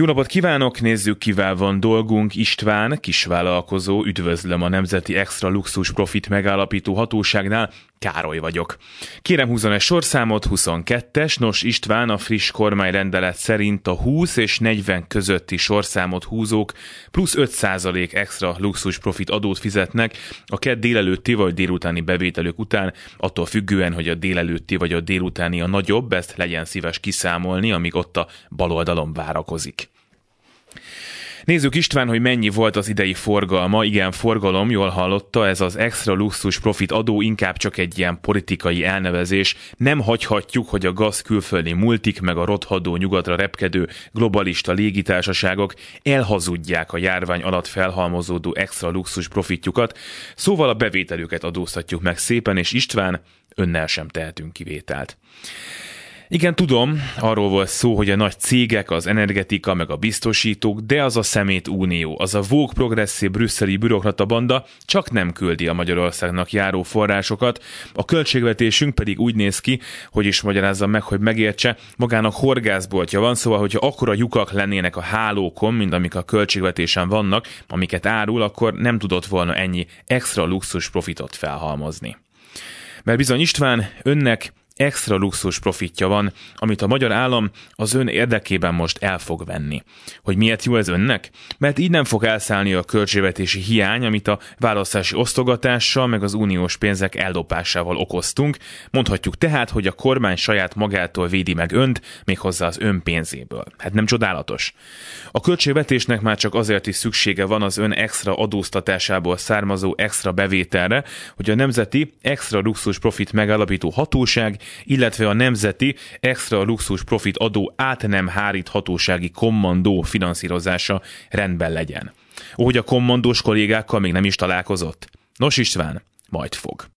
Jó napot kívánok, nézzük kivel van dolgunk. István, kisvállalkozó, üdvözlöm a Nemzeti Extra Luxus Profit megállapító hatóságnál. Károly vagyok. Kérem húzzon egy sorszámot, 22-es. Nos, István a friss kormányrendelet szerint a 20 és 40 közötti sorszámot húzók plusz 5% extra luxus profit adót fizetnek a kedd délelőtti vagy délutáni bevételük után, attól függően, hogy a délelőtti vagy a délutáni a nagyobb, ezt legyen szíves kiszámolni, amíg ott a bal oldalon várakozik. Nézzük István, hogy mennyi volt az idei forgalma. Igen, forgalom, jól hallotta, ez az extra luxus profit adó inkább csak egy ilyen politikai elnevezés. Nem hagyhatjuk, hogy a gaz külföldi multik meg a rothadó nyugatra repkedő globalista légitársaságok elhazudják a járvány alatt felhalmozódó extra luxus profitjukat, szóval a bevételüket adóztatjuk meg szépen, és István, önnel sem tehetünk kivételt. Igen, tudom, arról volt szó, hogy a nagy cégek, az energetika, meg a biztosítók, de az a szemét unió, az a vók progresszív brüsszeli bürokrata banda csak nem küldi a Magyarországnak járó forrásokat, a költségvetésünk pedig úgy néz ki, hogy is magyarázzam meg, hogy megértse, magának horgászboltja van, szóval, hogyha akkora lyukak lennének a hálókon, mint amik a költségvetésen vannak, amiket árul, akkor nem tudott volna ennyi extra luxus profitot felhalmozni. Mert bizony István, önnek extra luxus profitja van, amit a magyar állam az ön érdekében most el fog venni. Hogy miért jó ez önnek? Mert így nem fog elszállni a költségvetési hiány, amit a választási osztogatással meg az uniós pénzek eldopásával okoztunk. Mondhatjuk tehát, hogy a kormány saját magától védi meg önt, méghozzá az ön pénzéből. Hát nem csodálatos. A költségvetésnek már csak azért is szüksége van az ön extra adóztatásából származó extra bevételre, hogy a nemzeti extra luxus profit megállapító hatóság illetve a Nemzeti Extra Luxus Profit Adó át nem háríthatósági kommandó finanszírozása rendben legyen. Úgy a kommandós kollégákkal még nem is találkozott? Nos István, majd fog.